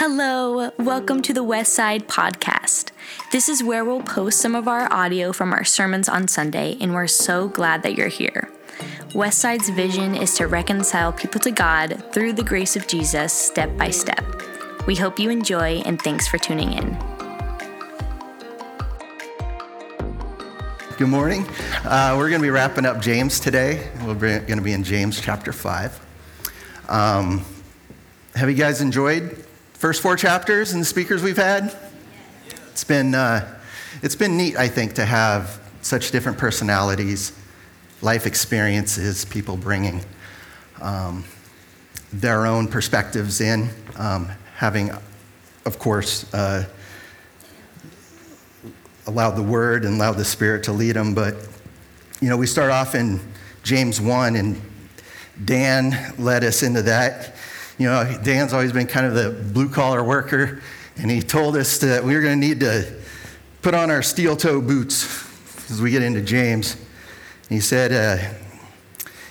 Hello, welcome to the West Side Podcast. This is where we'll post some of our audio from our sermons on Sunday, and we're so glad that you're here. Westside's vision is to reconcile people to God through the grace of Jesus step by step. We hope you enjoy, and thanks for tuning in. Good morning. Uh, we're going to be wrapping up James today. We're going to be in James chapter 5. Um, have you guys enjoyed first four chapters and the speakers we've had? It's been, uh, it's been neat, I think, to have such different personalities, life experiences, people bringing um, their own perspectives in, um, having, of course, uh, allowed the Word and allowed the Spirit to lead them. But, you know, we start off in James 1, and Dan led us into that. You know, Dan's always been kind of the blue collar worker, and he told us that we were going to need to put on our steel toe boots as we get into James. He said, uh,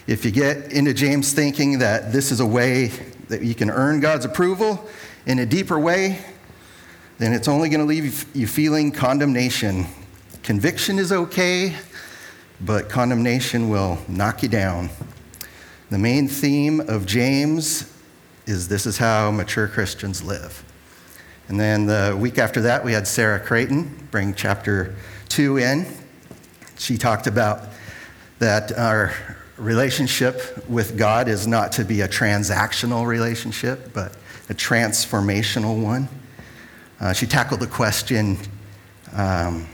if you get into James thinking that this is a way that you can earn God's approval in a deeper way, then it's only going to leave you feeling condemnation. Conviction is okay, but condemnation will knock you down. The main theme of James is this is how mature Christians live. And then the week after that, we had Sarah Creighton bring chapter two in. She talked about that our relationship with God is not to be a transactional relationship, but a transformational one. Uh, she tackled the question um,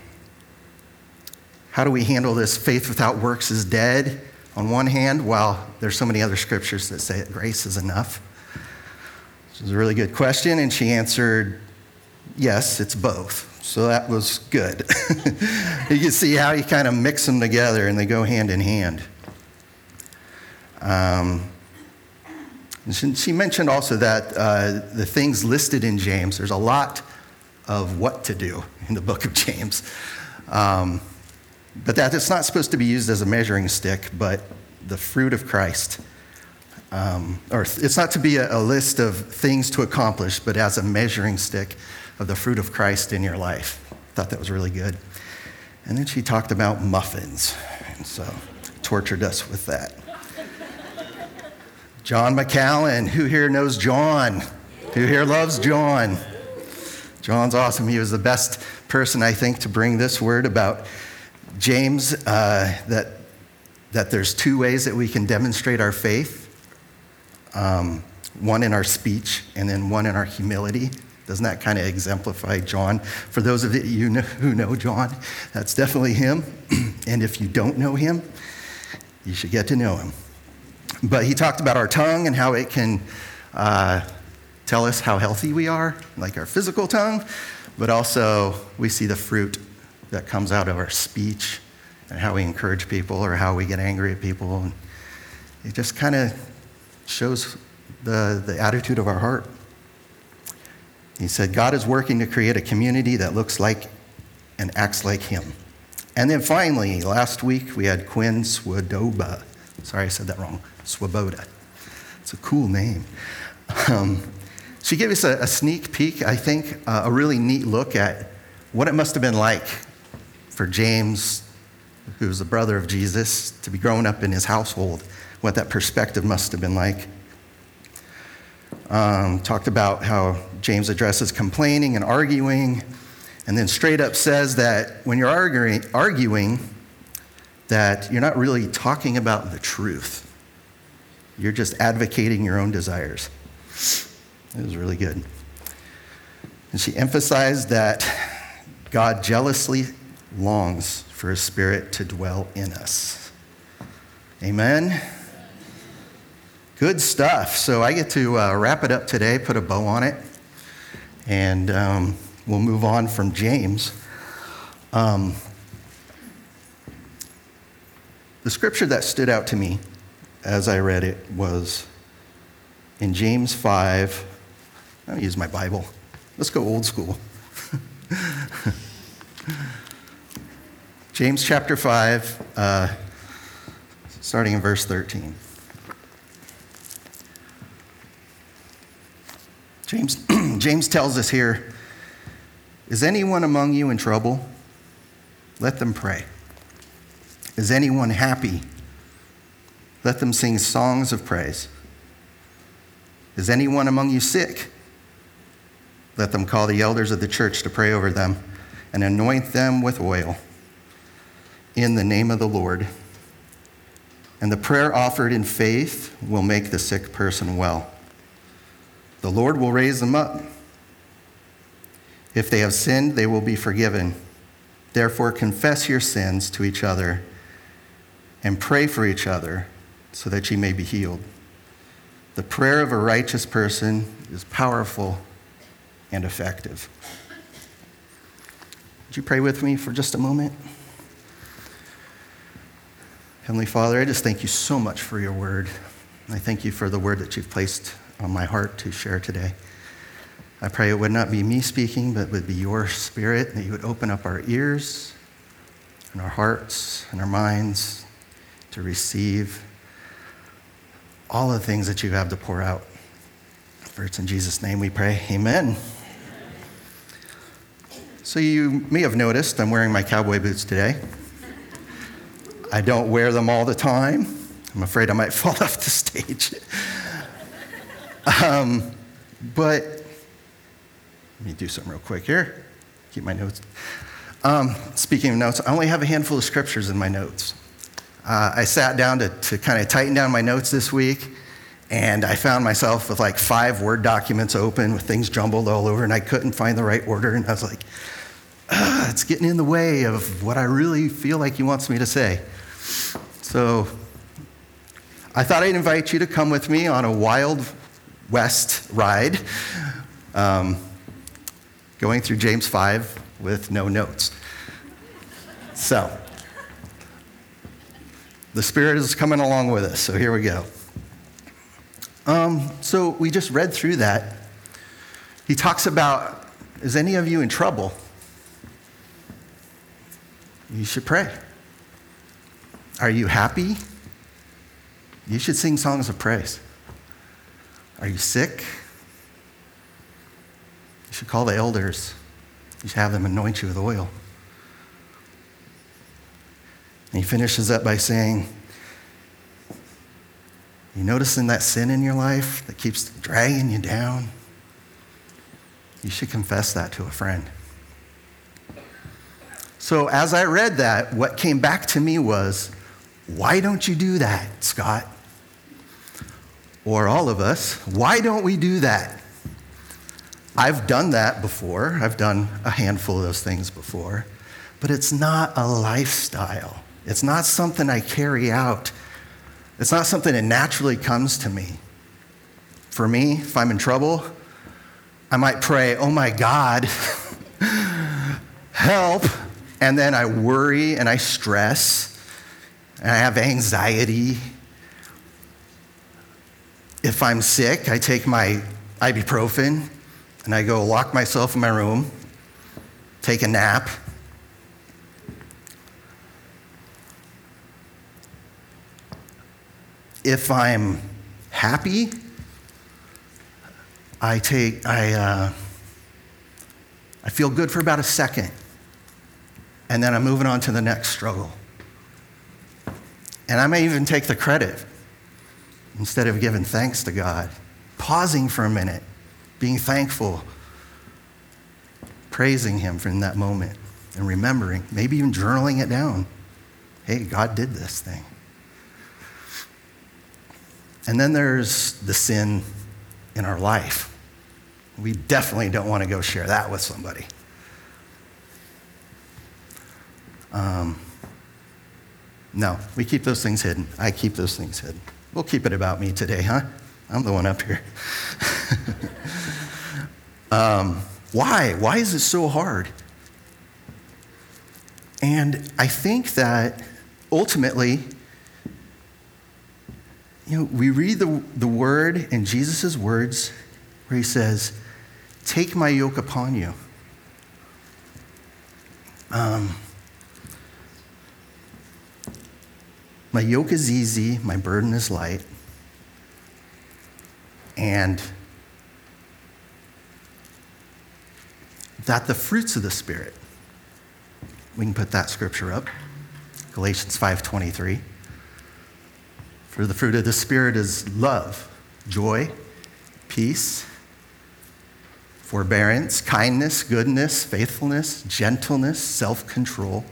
how do we handle this faith without works is dead on one hand, while there's so many other scriptures that say that grace is enough? This is a really good question, and she answered, yes, it's both. So that was good. you can see how you kind of mix them together and they go hand in hand. Um, she mentioned also that uh, the things listed in James, there's a lot of what to do in the book of James. Um, but that it's not supposed to be used as a measuring stick, but the fruit of Christ um, or it's not to be a, a list of things to accomplish, but as a measuring stick of the fruit of Christ in your life. Thought that was really good. And then she talked about muffins, and so tortured us with that. John McCallan, who here knows John? Who here loves John? John's awesome. He was the best person, I think, to bring this word about James uh, that, that there's two ways that we can demonstrate our faith um, one in our speech and then one in our humility. Doesn't that kind of exemplify John? For those of you who know John, that's definitely him. and if you don't know him, you should get to know him. But he talked about our tongue and how it can uh, tell us how healthy we are, like our physical tongue, but also we see the fruit that comes out of our speech and how we encourage people or how we get angry at people. And it just kind of shows the, the attitude of our heart. He said, God is working to create a community that looks like and acts like Him. And then finally, last week we had Quinn Swadoba. Sorry, I said that wrong. Swoboda. It's a cool name. Um, she gave us a, a, sneak peek, I think, uh, a really neat look at what it must have been like for James, who's the brother of Jesus, to be growing up in his household what that perspective must have been like. Um, talked about how James addresses complaining and arguing, and then straight up says that when you're arguing, arguing that you're not really talking about the truth. You're just advocating your own desires. It was really good. And she emphasized that God jealously longs for his spirit to dwell in us. Amen. Good stuff. So I get to uh, wrap it up today, put a bow on it, and um, we'll move on from James. Um, the scripture that stood out to me as I read it was in James 5. I'll use my Bible. Let's go old school. James chapter 5, uh, starting in verse 13. James, James tells us here Is anyone among you in trouble? Let them pray. Is anyone happy? Let them sing songs of praise. Is anyone among you sick? Let them call the elders of the church to pray over them and anoint them with oil in the name of the Lord. And the prayer offered in faith will make the sick person well. The Lord will raise them up. If they have sinned, they will be forgiven. Therefore, confess your sins to each other and pray for each other so that ye may be healed. The prayer of a righteous person is powerful and effective. Would you pray with me for just a moment? Heavenly Father, I just thank you so much for your word. I thank you for the word that you've placed on my heart to share today. I pray it would not be me speaking, but would be your spirit, that you would open up our ears and our hearts and our minds to receive all the things that you have to pour out. For it's in Jesus' name we pray. Amen. So, you may have noticed I'm wearing my cowboy boots today. I don't wear them all the time. I'm afraid I might fall off the stage. um, but let me do something real quick here. Keep my notes. Um, speaking of notes, I only have a handful of scriptures in my notes. Uh, I sat down to, to kind of tighten down my notes this week, and I found myself with like five Word documents open with things jumbled all over, and I couldn't find the right order. And I was like, it's getting in the way of what I really feel like he wants me to say. So I thought I'd invite you to come with me on a Wild West ride, um, going through James 5 with no notes. So the Spirit is coming along with us, so here we go. Um, so we just read through that. He talks about is any of you in trouble? You should pray. Are you happy? You should sing songs of praise. Are you sick? You should call the elders. You should have them anoint you with oil. And he finishes up by saying, You noticing that sin in your life that keeps dragging you down? You should confess that to a friend. So, as I read that, what came back to me was, why don't you do that, Scott? Or all of us, why don't we do that? I've done that before. I've done a handful of those things before. But it's not a lifestyle. It's not something I carry out. It's not something that naturally comes to me. For me, if I'm in trouble, I might pray, Oh my God, help. And then I worry and I stress and I have anxiety. If I'm sick, I take my ibuprofen and I go lock myself in my room, take a nap. If I'm happy, I take, I, uh, I feel good for about a second, and then I'm moving on to the next struggle. And I may even take the credit instead of giving thanks to God, pausing for a minute, being thankful, praising Him from that moment, and remembering, maybe even journaling it down. Hey, God did this thing. And then there's the sin in our life. We definitely don't want to go share that with somebody. Um, no, we keep those things hidden. I keep those things hidden. We'll keep it about me today, huh? I'm the one up here. um, why? Why is it so hard? And I think that ultimately, you know, we read the, the word in Jesus' words where he says, Take my yoke upon you. Um, My yoke is easy, my burden is light. And that the fruits of the Spirit, we can put that scripture up. Galatians 5:23. For the fruit of the Spirit is love, joy, peace, forbearance, kindness, goodness, faithfulness, gentleness, self control.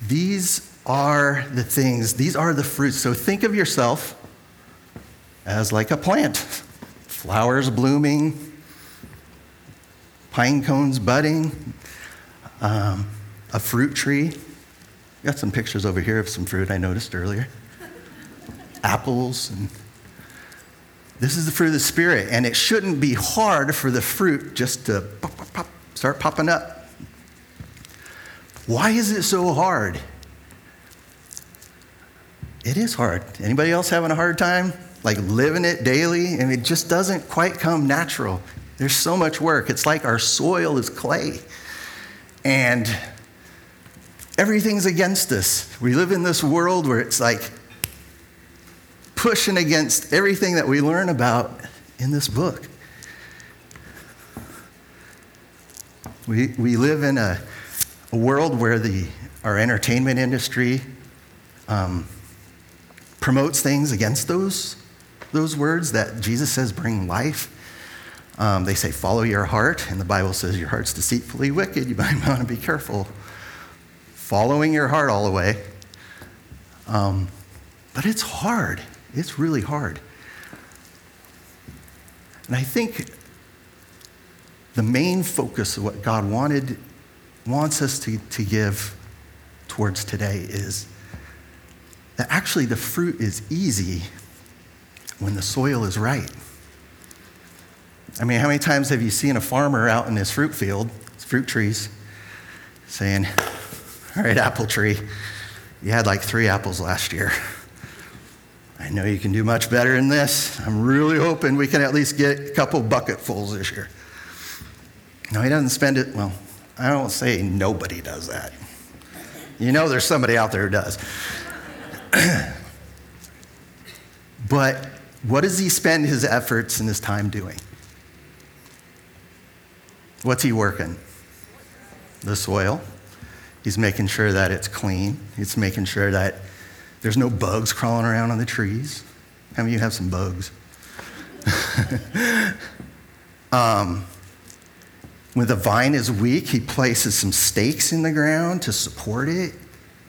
These are the things, these are the fruits. So think of yourself as like a plant flowers blooming, pine cones budding, um, a fruit tree. Got some pictures over here of some fruit I noticed earlier. Apples and this is the fruit of the Spirit, and it shouldn't be hard for the fruit just to pop, pop, pop, start popping up. Why is it so hard? It is hard. Anybody else having a hard time? Like living it daily? And it just doesn't quite come natural. There's so much work. It's like our soil is clay. And everything's against us. We live in this world where it's like pushing against everything that we learn about in this book. We, we live in a, a world where the, our entertainment industry um, promotes things against those, those words that Jesus says bring life. Um, they say, follow your heart, and the Bible says your heart's deceitfully wicked. You might want to be careful following your heart all the way. Um, but it's hard. It's really hard. And I think the main focus of what God wanted, wants us to, to give towards today is that actually the fruit is easy when the soil is right. I mean, how many times have you seen a farmer out in his fruit field, his fruit trees, saying, All right, apple tree, you had like three apples last year. I know you can do much better than this. I'm really hoping we can at least get a couple bucketfuls this year. No, he doesn't spend it. Well, I don't say nobody does that. You know, there's somebody out there who does. but what does he spend his efforts and his time doing? What's he working? The soil. He's making sure that it's clean. He's making sure that there's no bugs crawling around on the trees. How many of you have some bugs? um, when the vine is weak, he places some stakes in the ground to support it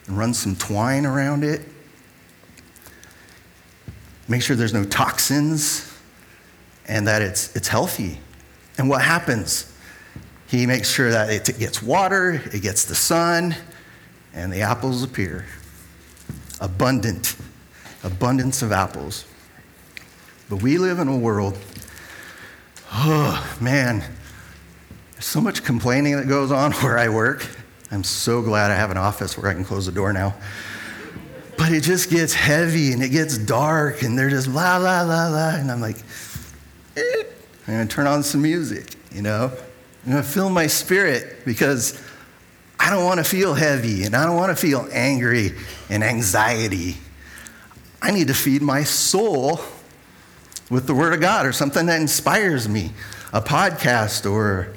and runs some twine around it. Make sure there's no toxins and that it's, it's healthy. And what happens? He makes sure that it gets water, it gets the sun, and the apples appear abundant, abundance of apples. But we live in a world, oh man, there's so much complaining that goes on where I work. I'm so glad I have an office where I can close the door now. But it just gets heavy and it gets dark and they're just la la la la. And I'm like, eh. I'm gonna turn on some music, you know? I'm gonna fill my spirit because I don't want to feel heavy and I don't want to feel angry and anxiety. I need to feed my soul with the Word of God or something that inspires me, a podcast or,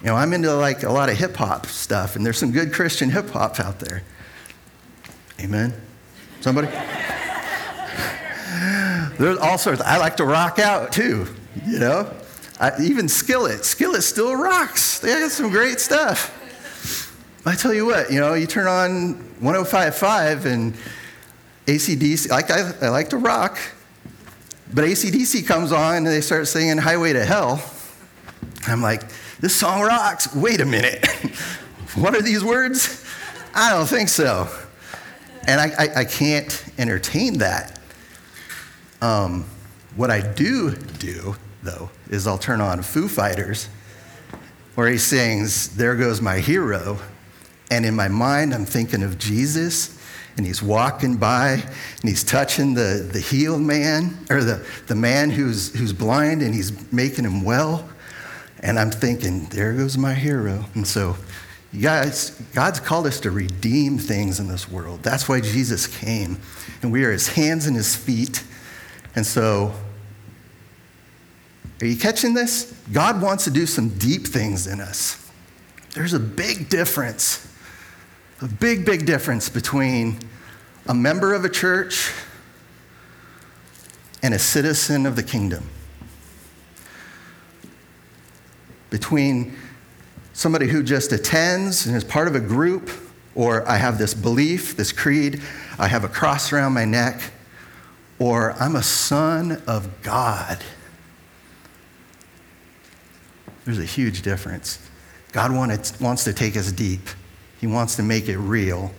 you know, I'm into like a lot of hip hop stuff and there's some good Christian hip hop out there. Amen? Somebody? there's all sorts. I like to rock out too, you know? I, even Skillet. Skillet still rocks. They got some great stuff. I tell you what, you know, you turn on 105.5 and ACDC, like I, I like to rock, but ACDC comes on and they start singing Highway to Hell. I'm like, this song rocks. Wait a minute. what are these words? I don't think so. And I, I, I can't entertain that. Um, what I do do, though, is I'll turn on Foo Fighters, where he sings, There Goes My Hero, and in my mind, I'm thinking of Jesus, and he's walking by, and he's touching the, the healed man, or the, the man who's, who's blind, and he's making him well. And I'm thinking, there goes my hero. And so, guys, God's called us to redeem things in this world. That's why Jesus came. And we are his hands and his feet. And so, Are you catching this? God wants to do some deep things in us. There's a big difference, a big, big difference between a member of a church and a citizen of the kingdom. Between somebody who just attends and is part of a group, or I have this belief, this creed, I have a cross around my neck, or I'm a son of God. There's a huge difference. God wanted, wants to take us deep. He wants to make it real.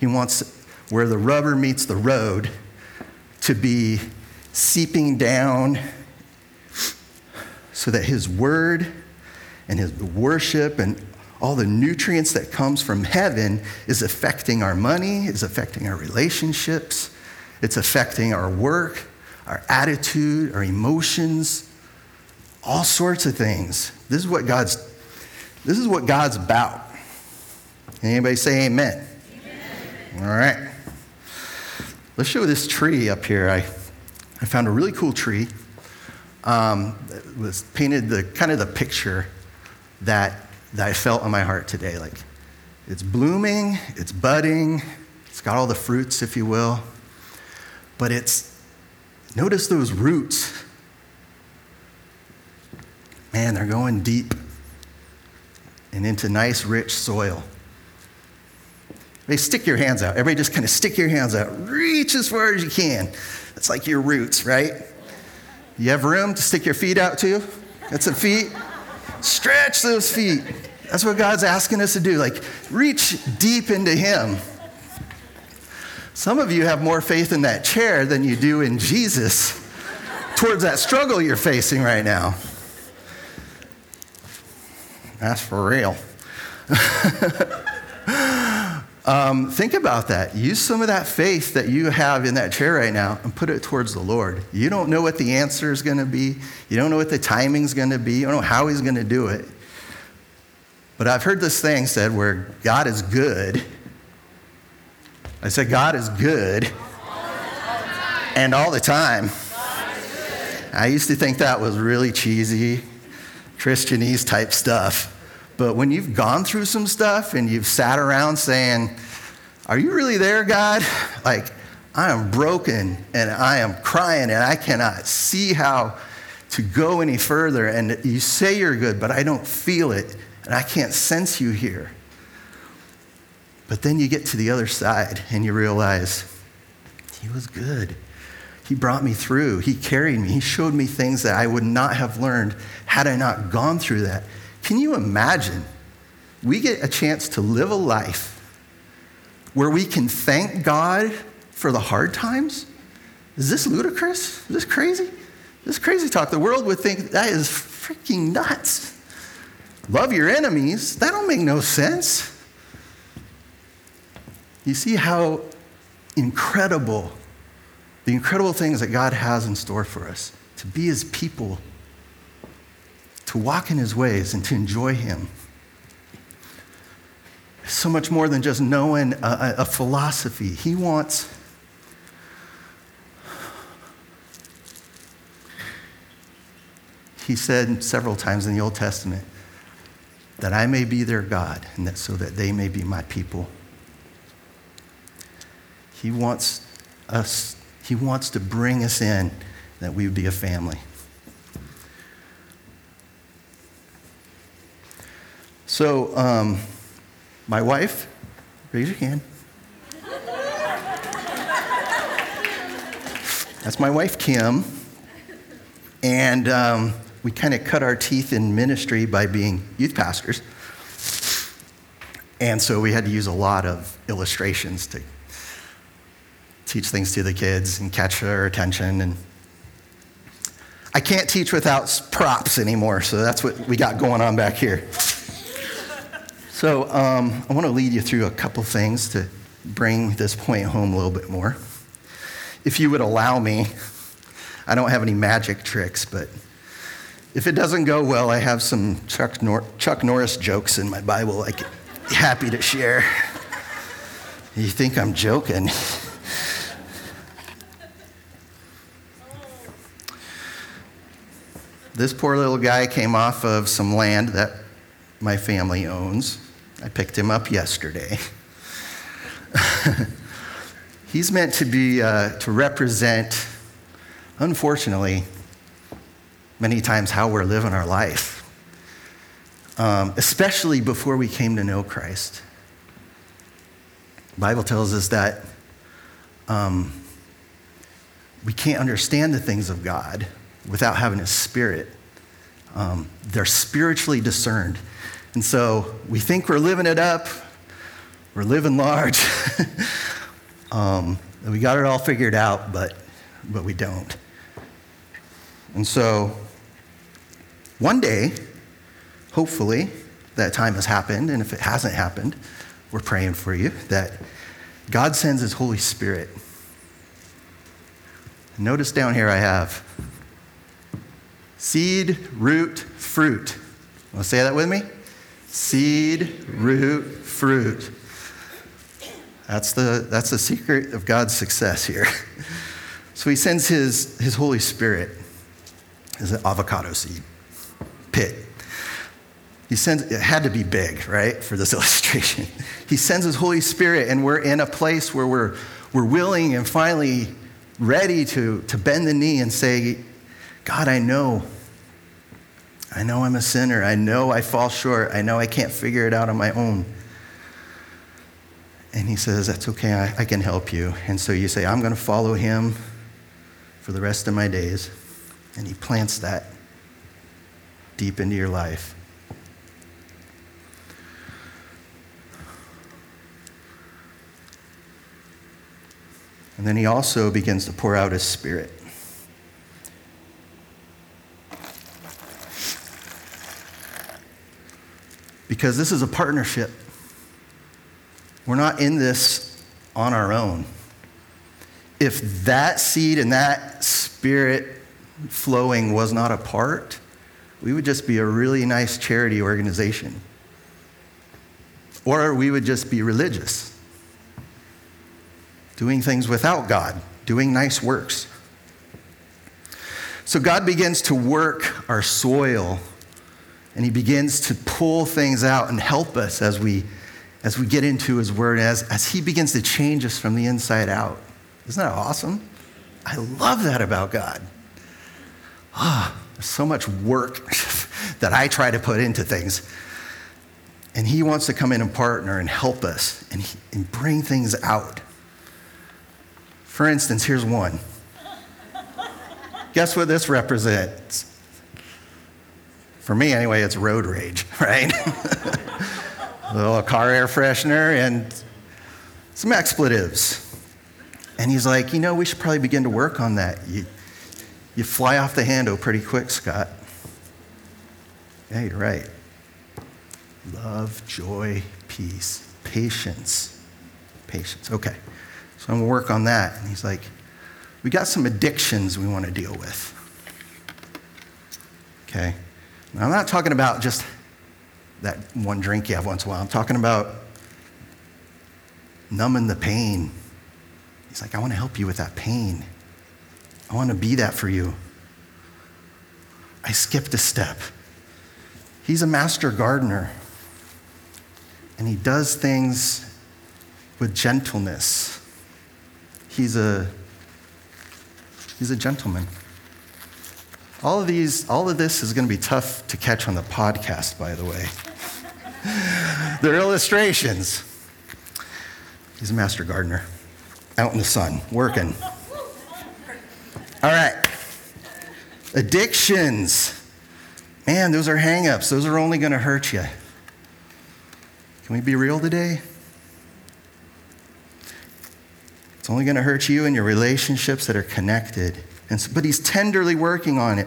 He wants where the rubber meets the road to be seeping down so that his word and his worship and all the nutrients that comes from heaven is affecting our money, is affecting our relationships, it's affecting our work, our attitude, our emotions, all sorts of things. This is what God's this is what God's about. Anybody say amen? amen. All right. Let's show this tree up here. I, I found a really cool tree. Um, it was painted the kind of the picture that, that I felt in my heart today. Like it's blooming, it's budding, it's got all the fruits, if you will. But it's, notice those roots. Man, they're going deep and into nice, rich soil. They stick your hands out. Everybody just kind of stick your hands out. Reach as far as you can. That's like your roots, right? You have room to stick your feet out too? Got some feet? Stretch those feet. That's what God's asking us to do. Like, reach deep into Him. Some of you have more faith in that chair than you do in Jesus towards that struggle you're facing right now. That's for real. um, think about that. Use some of that faith that you have in that chair right now and put it towards the Lord. You don't know what the answer is going to be, you don't know what the timing is going to be, you don't know how He's going to do it. But I've heard this thing said where God is good. I said, God is good. And all the time. I used to think that was really cheesy Christianese type stuff. But when you've gone through some stuff and you've sat around saying, Are you really there, God? Like, I am broken and I am crying and I cannot see how to go any further. And you say you're good, but I don't feel it and I can't sense you here. But then you get to the other side and you realize, He was good. He brought me through. He carried me. He showed me things that I would not have learned had I not gone through that. Can you imagine? We get a chance to live a life where we can thank God for the hard times. Is this ludicrous? Is this crazy? This crazy talk. The world would think that is freaking nuts. Love your enemies. That don't make no sense. You see how incredible the incredible things that God has in store for us to be His people, to walk in His ways, and to enjoy Him. So much more than just knowing a, a philosophy. He wants. He said several times in the Old Testament that I may be their God, and that so that they may be my people. He wants us he wants to bring us in that we would be a family. So, um, my wife, raise your hand. That's my wife, Kim. And um, we kind of cut our teeth in ministry by being youth pastors. And so we had to use a lot of illustrations to teach things to the kids and catch their attention. And I can't teach without props anymore, so that's what we got going on back here. So um, I want to lead you through a couple things to bring this point home a little bit more. If you would allow me, I don't have any magic tricks, but if it doesn't go well, I have some Chuck, Nor- Chuck Norris jokes in my Bible I could be happy to share. You think I'm joking? this poor little guy came off of some land that my family owns. I picked him up yesterday. He's meant to be, uh, to represent, unfortunately, many times how we're living our life, um, especially before we came to know Christ. The Bible tells us that um, we can't understand the things of God without having a spirit. Um, they're spiritually discerned. And so we think we're living it up, we're living large. um, we got it all figured out, but, but we don't. And so one day, hopefully, that time has happened. And if it hasn't happened, we're praying for you that God sends His Holy Spirit. Notice down here I have seed, root, fruit. Want to say that with me? Seed, root, fruit. That's the, that's the secret of God's success here. So he sends his, his Holy Spirit as an avocado seed pit. He sends, it had to be big, right, for this illustration. He sends his Holy Spirit, and we're in a place where we're, we're willing and finally ready to, to bend the knee and say, God, I know. I know I'm a sinner. I know I fall short. I know I can't figure it out on my own. And he says, That's okay, I, I can help you. And so you say, I'm going to follow him for the rest of my days. And he plants that deep into your life. And then he also begins to pour out his spirit. Because this is a partnership. We're not in this on our own. If that seed and that spirit flowing was not a part, we would just be a really nice charity organization. Or we would just be religious, doing things without God, doing nice works. So God begins to work our soil and he begins to pull things out and help us as we as we get into his word as, as he begins to change us from the inside out isn't that awesome i love that about god ah oh, there's so much work that I try to put into things. And He wants to come in and partner and help us and, he, and bring things out. For instance, here's one. Guess what this represents? For me, anyway, it's road rage, right? a little car air freshener and some expletives. And he's like, you know, we should probably begin to work on that. You, you fly off the handle pretty quick, Scott. Yeah, you're right. Love, joy, peace, patience. Patience. Okay. So I'm going to work on that. And he's like, we got some addictions we want to deal with. Okay. Now, I'm not talking about just that one drink you have once in a while. I'm talking about numbing the pain. He's like, I want to help you with that pain. I want to be that for you. I skipped a step. He's a master gardener, and he does things with gentleness. He's a, he's a gentleman. All of these, all of this is going to be tough to catch on the podcast, by the way. They're illustrations. He's a master gardener, out in the sun, working. All right. Addictions. Man, those are hangups. Those are only going to hurt you. Can we be real today? It's only going to hurt you and your relationships that are connected. And so, but he's tenderly working on it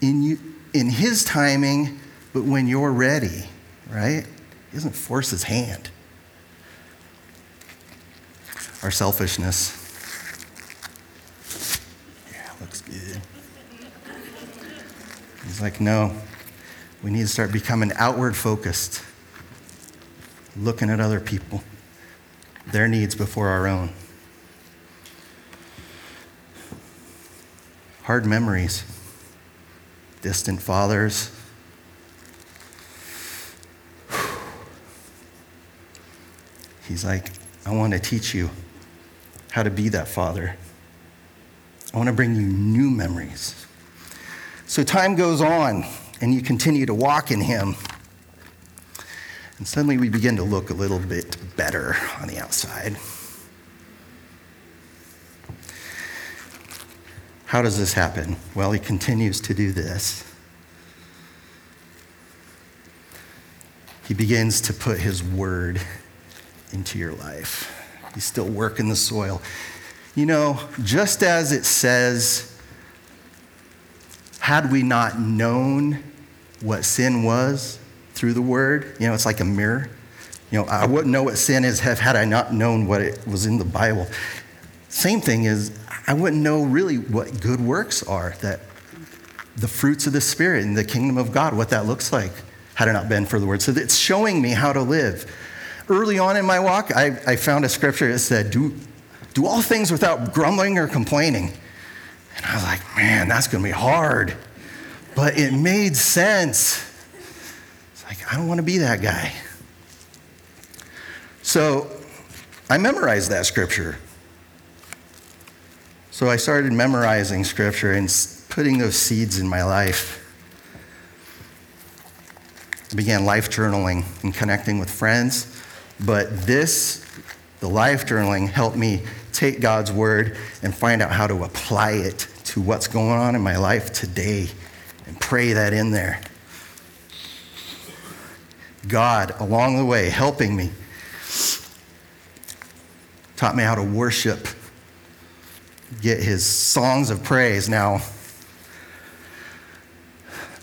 in, you, in his timing, but when you're ready, right? He doesn't force his hand. Our selfishness. Yeah, looks good. He's like, no, we need to start becoming outward focused, looking at other people, their needs before our own. Hard memories. distant fathers. He's like, I want to teach you how to be that father. I want to bring you new memories. So time goes on, and you continue to walk in Him. And suddenly we begin to look a little bit better on the outside. How does this happen? Well, He continues to do this. He begins to put His word into your life. He's still working the soil. You know, just as it says, had we not known what sin was through the word, you know, it's like a mirror. You know, I wouldn't know what sin is had I not known what it was in the Bible. Same thing is, I wouldn't know really what good works are, that the fruits of the Spirit in the kingdom of God, what that looks like, had it not been for the word. So it's showing me how to live early on in my walk, I, I found a scripture that said, do, do all things without grumbling or complaining. And I was like, man, that's going to be hard. But it made sense. It's like, I don't want to be that guy. So I memorized that scripture. So I started memorizing scripture and putting those seeds in my life. I began life journaling and connecting with friends but this, the life journaling, helped me take God's word and find out how to apply it to what's going on in my life today and pray that in there. God, along the way, helping me, taught me how to worship, get his songs of praise. Now,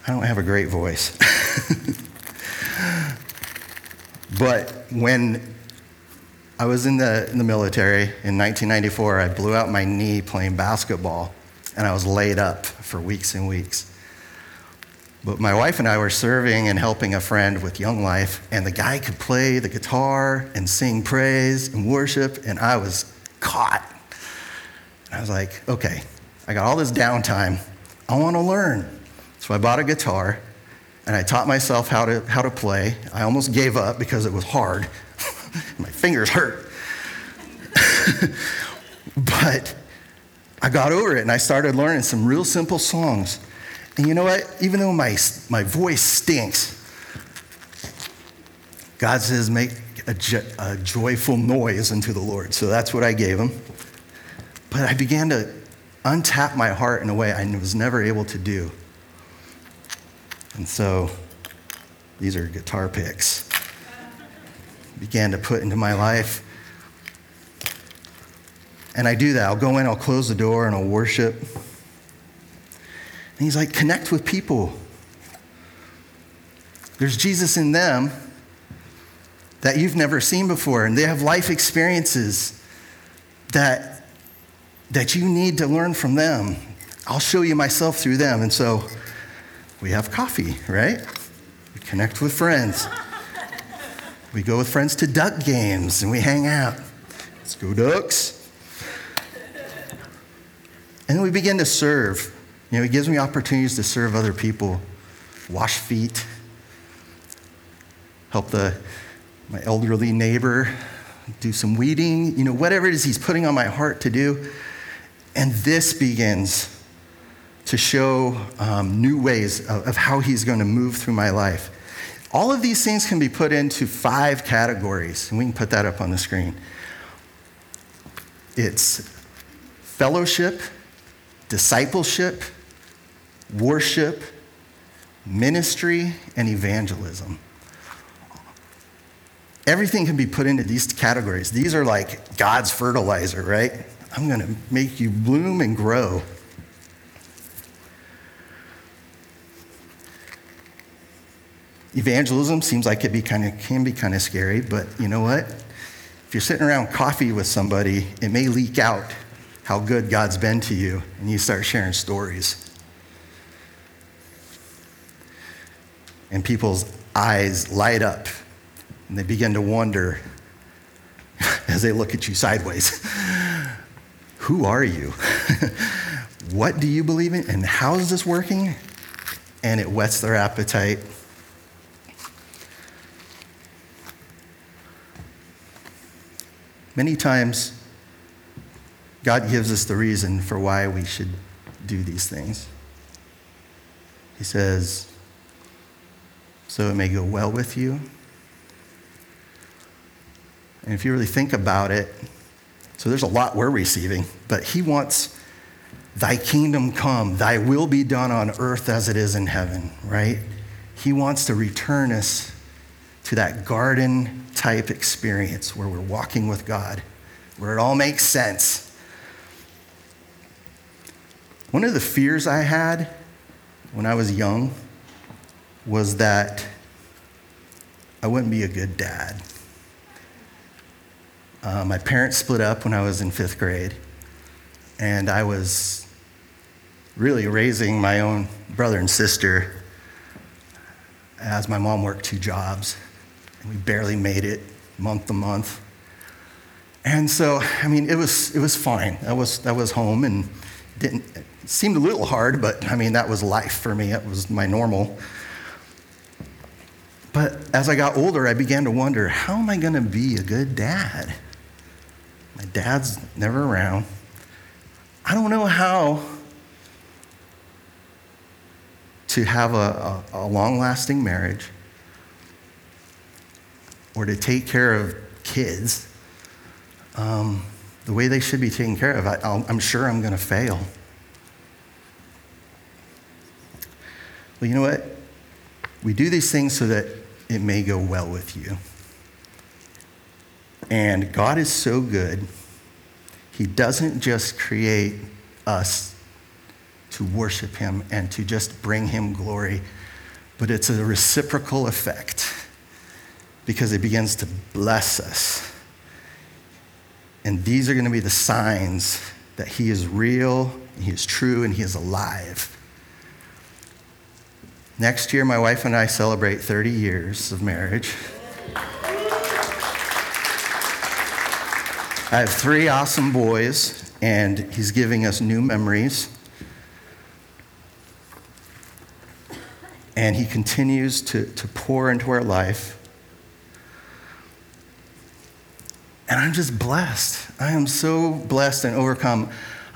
I don't have a great voice. But when I was in the, in the military in 1994, I blew out my knee playing basketball, and I was laid up for weeks and weeks. But my wife and I were serving and helping a friend with Young Life, and the guy could play the guitar and sing praise and worship, and I was caught. I was like, okay, I got all this downtime. I want to learn. So I bought a guitar and I taught myself how to, how to play. I almost gave up because it was hard. My fingers hurt. but I got over it and I started learning some real simple songs. And you know what? Even though my, my voice stinks, God says, make a, jo- a joyful noise unto the Lord. So that's what I gave him. But I began to untap my heart in a way I was never able to do. And so these are guitar picks. Began to put into my life. And I do that. I'll go in, I'll close the door, and I'll worship. And he's like, connect with people. There's Jesus in them that you've never seen before, and they have life experiences that, that you need to learn from them. I'll show you myself through them. And so we have coffee, right? We connect with friends. We go with friends to duck games and we hang out. Let's go, ducks. And then we begin to serve. You know, he gives me opportunities to serve other people, wash feet, help the, my elderly neighbor do some weeding, you know, whatever it is he's putting on my heart to do. And this begins to show um, new ways of, of how he's going to move through my life. All of these things can be put into five categories, and we can put that up on the screen. It's fellowship, discipleship, worship, ministry, and evangelism. Everything can be put into these categories. These are like God's fertilizer, right? I'm going to make you bloom and grow. Evangelism seems like it be kind of, can be kind of scary, but you know what? If you're sitting around coffee with somebody, it may leak out how good God's been to you, and you start sharing stories. And people's eyes light up, and they begin to wonder as they look at you sideways Who are you? what do you believe in? And how is this working? and it whets their appetite. Many times, God gives us the reason for why we should do these things. He says, So it may go well with you. And if you really think about it, so there's a lot we're receiving, but He wants Thy kingdom come, Thy will be done on earth as it is in heaven, right? He wants to return us to that garden type experience where we're walking with God, where it all makes sense. One of the fears I had when I was young was that I wouldn't be a good dad. Uh, my parents split up when I was in fifth grade, and I was really raising my own brother and sister as my mom worked two jobs, and we barely made it month to month. And so, I mean, it was, it was fine. I was, I was home and didn't, seemed a little hard, but I mean, that was life for me. It was my normal. But as I got older, I began to wonder how am I going to be a good dad? My dad's never around. I don't know how to have a, a, a long lasting marriage or to take care of kids um, the way they should be taken care of. I, I'm sure I'm going to fail. Well, you know what? We do these things so that it may go well with you. And God is so good, He doesn't just create us to worship Him and to just bring Him glory, but it's a reciprocal effect because it begins to bless us. And these are going to be the signs that He is real, He is true, and He is alive. Next year, my wife and I celebrate 30 years of marriage. I have three awesome boys, and he's giving us new memories. And he continues to, to pour into our life. And I'm just blessed. I am so blessed and overcome.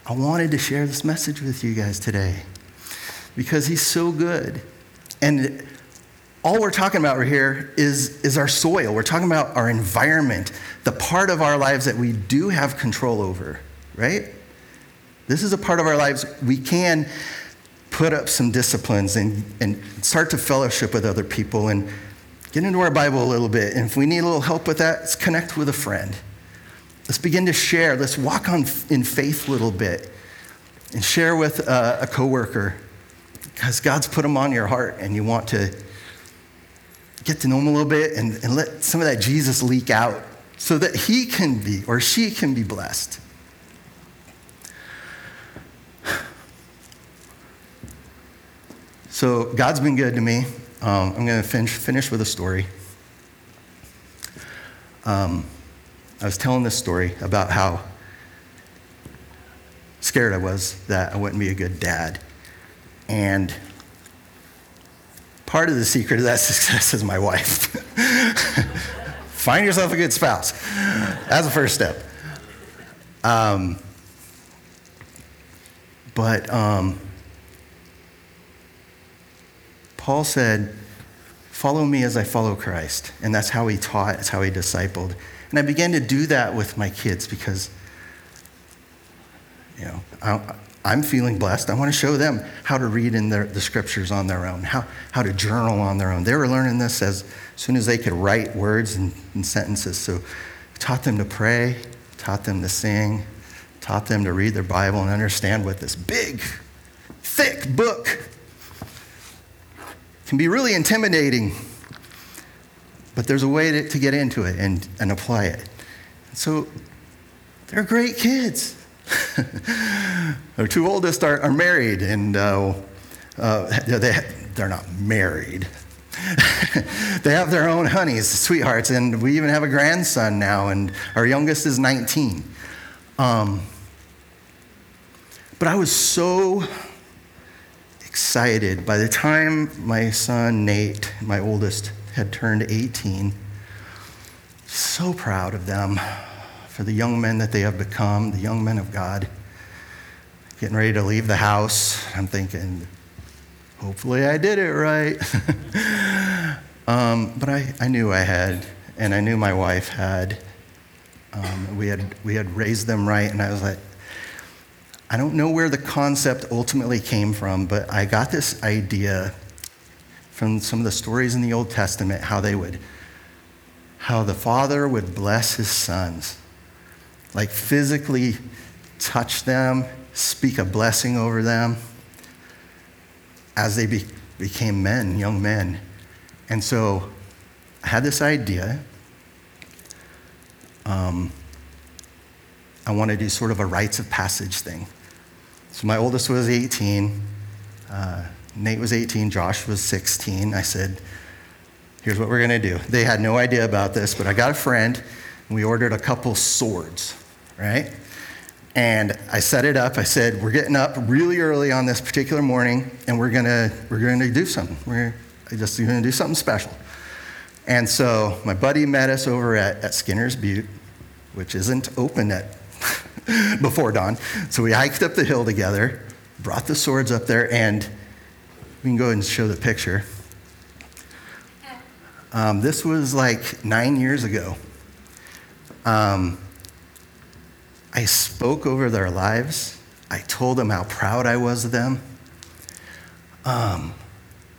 I wanted to share this message with you guys today because he's so good. And all we're talking about right here is, is our soil. We're talking about our environment, the part of our lives that we do have control over, right? This is a part of our lives we can put up some disciplines and, and start to fellowship with other people and get into our Bible a little bit. And if we need a little help with that, let's connect with a friend. Let's begin to share. Let's walk on in faith a little bit and share with a, a coworker because God's put them on your heart and you want to get to know them a little bit and, and let some of that Jesus leak out so that he can be or she can be blessed. So God's been good to me. Um, I'm going to finish, finish with a story. Um, I was telling this story about how scared I was that I wouldn't be a good dad. And part of the secret of that success is my wife. Find yourself a good spouse. That's the first step. Um, but um, Paul said, Follow me as I follow Christ. And that's how he taught, that's how he discipled. And I began to do that with my kids because, you know, I, I'm feeling blessed. I want to show them how to read in their, the scriptures on their own, how, how to journal on their own. They were learning this as soon as they could write words and, and sentences. So taught them to pray, taught them to sing, taught them to read their Bible and understand what this big, thick book can be really intimidating. But there's a way to, to get into it and, and apply it. So they're great kids. Our two oldest are, are married, and uh, uh, they, they're not married. they have their own honeys, sweethearts, and we even have a grandson now, and our youngest is 19. Um, but I was so excited. By the time my son Nate, my oldest, had turned 18, so proud of them for the young men that they have become, the young men of God. Getting ready to leave the house. I'm thinking, hopefully I did it right. um, but I, I knew I had, and I knew my wife had. Um, we, had we had raised them right, and I was like, I don't know where the concept ultimately came from, but I got this idea from some of the stories in the Old Testament how they would, how the father would bless his sons, like physically touch them, speak a blessing over them as they be, became men, young men. And so I had this idea. Um, I want to do sort of a rites of passage thing. So my oldest was 18. Uh, Nate was 18. Josh was 16. I said, here's what we're going to do. They had no idea about this, but I got a friend, and we ordered a couple swords, right? And I set it up. I said, we're getting up really early on this particular morning, and we're to we're to do something. We're just to do something special. And so my buddy met us over at, at Skinner's Butte, which isn't open at before dawn. So we hiked up the hill together, brought the swords up there, and we can go ahead and show the picture. Um, this was like nine years ago. Um, I spoke over their lives. I told them how proud I was of them. Um,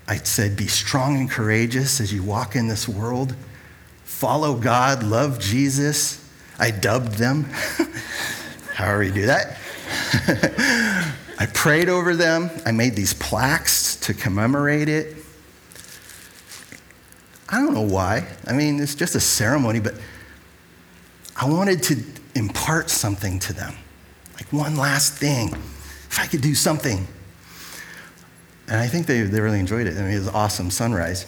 I said, Be strong and courageous as you walk in this world. Follow God, love Jesus. I dubbed them. however you do that. I prayed over them. I made these plaques to commemorate it. I don't know why. I mean, it's just a ceremony, but I wanted to impart something to them. Like one last thing. If I could do something. And I think they, they really enjoyed it. I mean, it was awesome sunrise.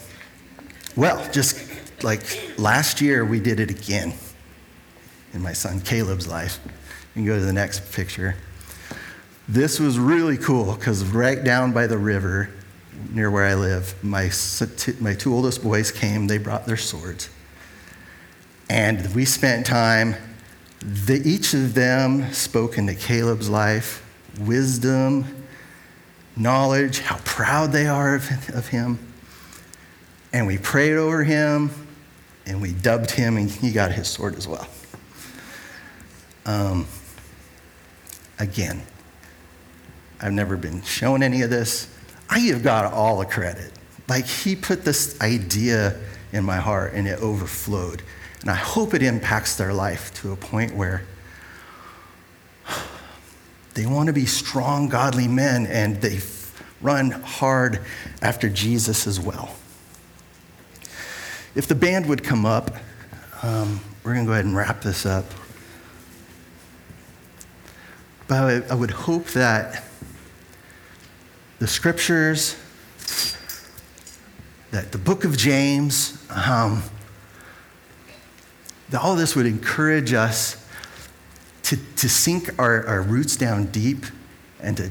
Well, just like last year, we did it again in my son Caleb's life. You can go to the next picture. This was really cool because right down by the river near where I live, my, my two oldest boys came, they brought their swords. And we spent time, the, each of them spoke into Caleb's life wisdom, knowledge, how proud they are of, of him. And we prayed over him and we dubbed him, and he got his sword as well. Um, again. I've never been shown any of this. I give God all the credit. Like, He put this idea in my heart and it overflowed. And I hope it impacts their life to a point where they want to be strong, godly men and they run hard after Jesus as well. If the band would come up, um, we're going to go ahead and wrap this up. But I would hope that the scriptures, that the book of James, um, all this would encourage us to, to sink our, our roots down deep and to,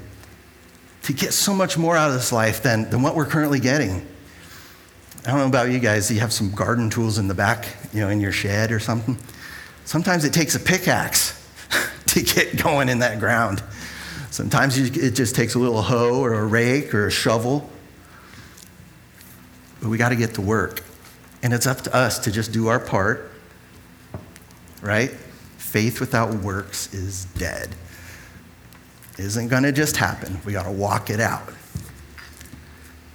to get so much more out of this life than, than what we're currently getting. I don't know about you guys, you have some garden tools in the back, you know, in your shed or something. Sometimes it takes a pickaxe to get going in that ground. Sometimes it just takes a little hoe or a rake or a shovel. But we got to get to work. And it's up to us to just do our part, right? Faith without works is dead. Isn't going to just happen. We got to walk it out.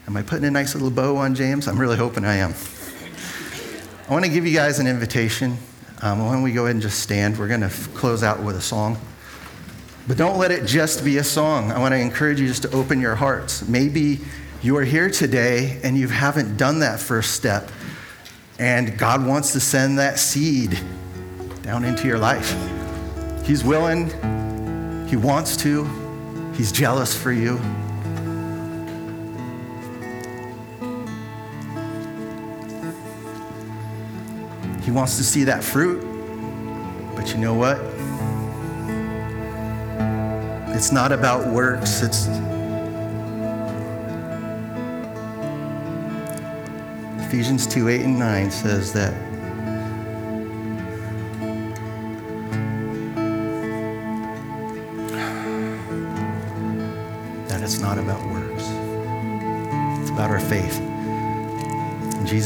Am I putting a nice little bow on James? I'm really hoping I am. I want to give you guys an invitation. Um, why don't we go ahead and just stand? We're going to f- close out with a song. But don't let it just be a song. I want to encourage you just to open your hearts. Maybe you are here today and you haven't done that first step, and God wants to send that seed down into your life. He's willing, He wants to, He's jealous for you. He wants to see that fruit, but you know what? It's not about works. It's Ephesians 2 8 and 9 says that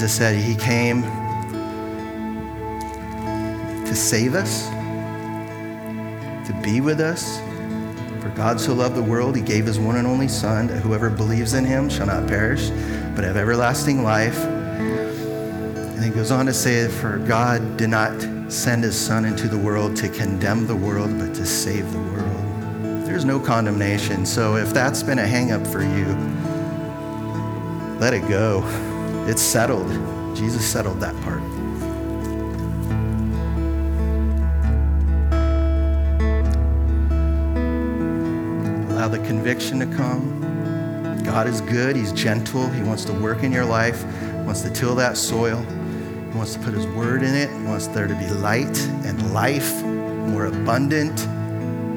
Jesus said he came to save us, to be with us. For God so loved the world, he gave his one and only Son, that whoever believes in him shall not perish, but have everlasting life. And he goes on to say, For God did not send his Son into the world to condemn the world, but to save the world. There's no condemnation. So if that's been a hangup for you, let it go. It's settled. Jesus settled that part. Allow the conviction to come. God is good. He's gentle. He wants to work in your life, wants to till that soil. He wants to put His word in it. He wants there to be light and life, more abundant,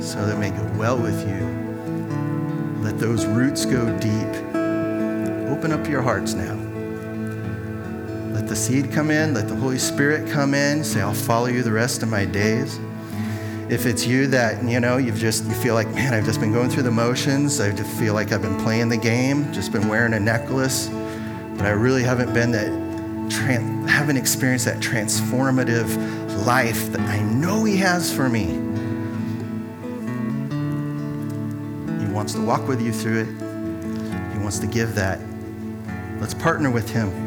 so that it may go well with you. Let those roots go deep. Open up your hearts now. The seed come in. Let the Holy Spirit come in. Say, I'll follow you the rest of my days. If it's you that, you know, you've just, you feel like, man, I've just been going through the motions. I just feel like I've been playing the game, just been wearing a necklace, but I really haven't been that, tran- haven't experienced that transformative life that I know He has for me. He wants to walk with you through it. He wants to give that. Let's partner with Him.